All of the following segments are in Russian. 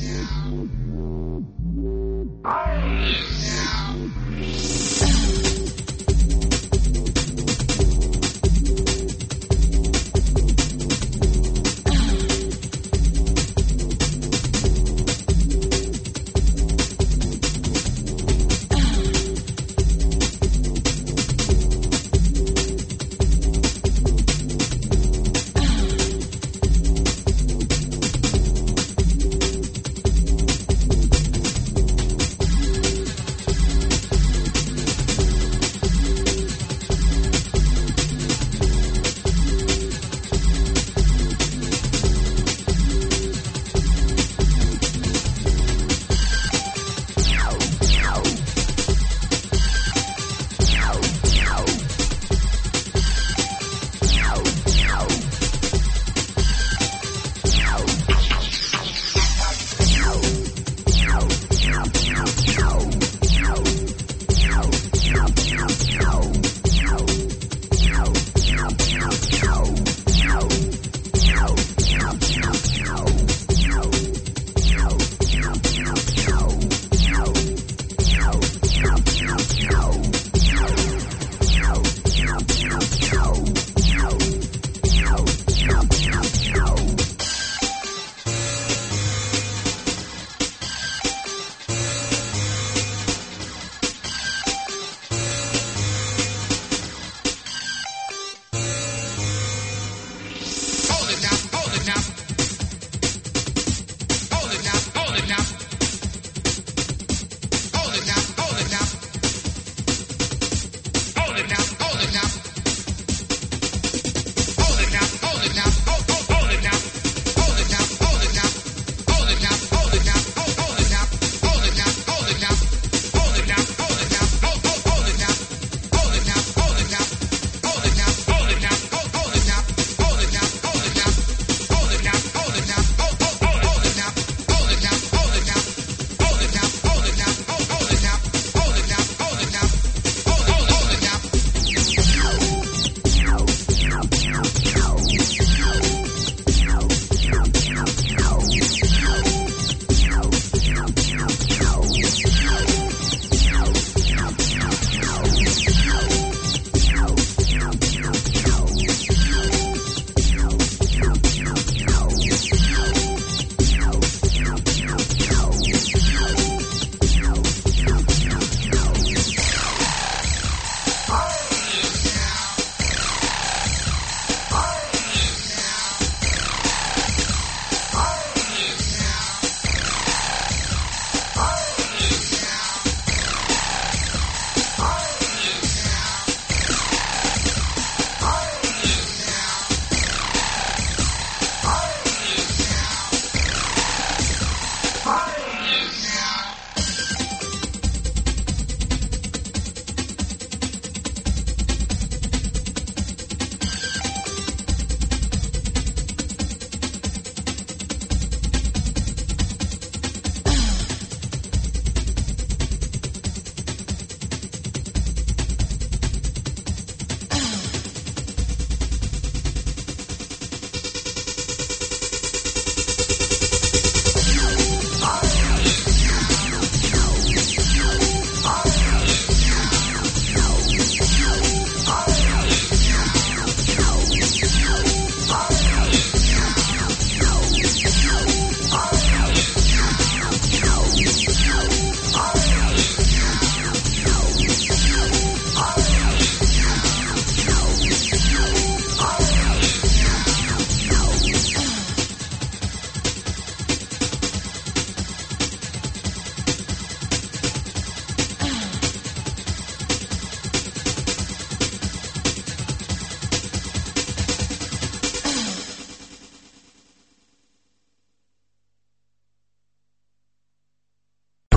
Yeah. now.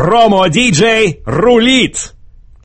Промо-диджей рулит!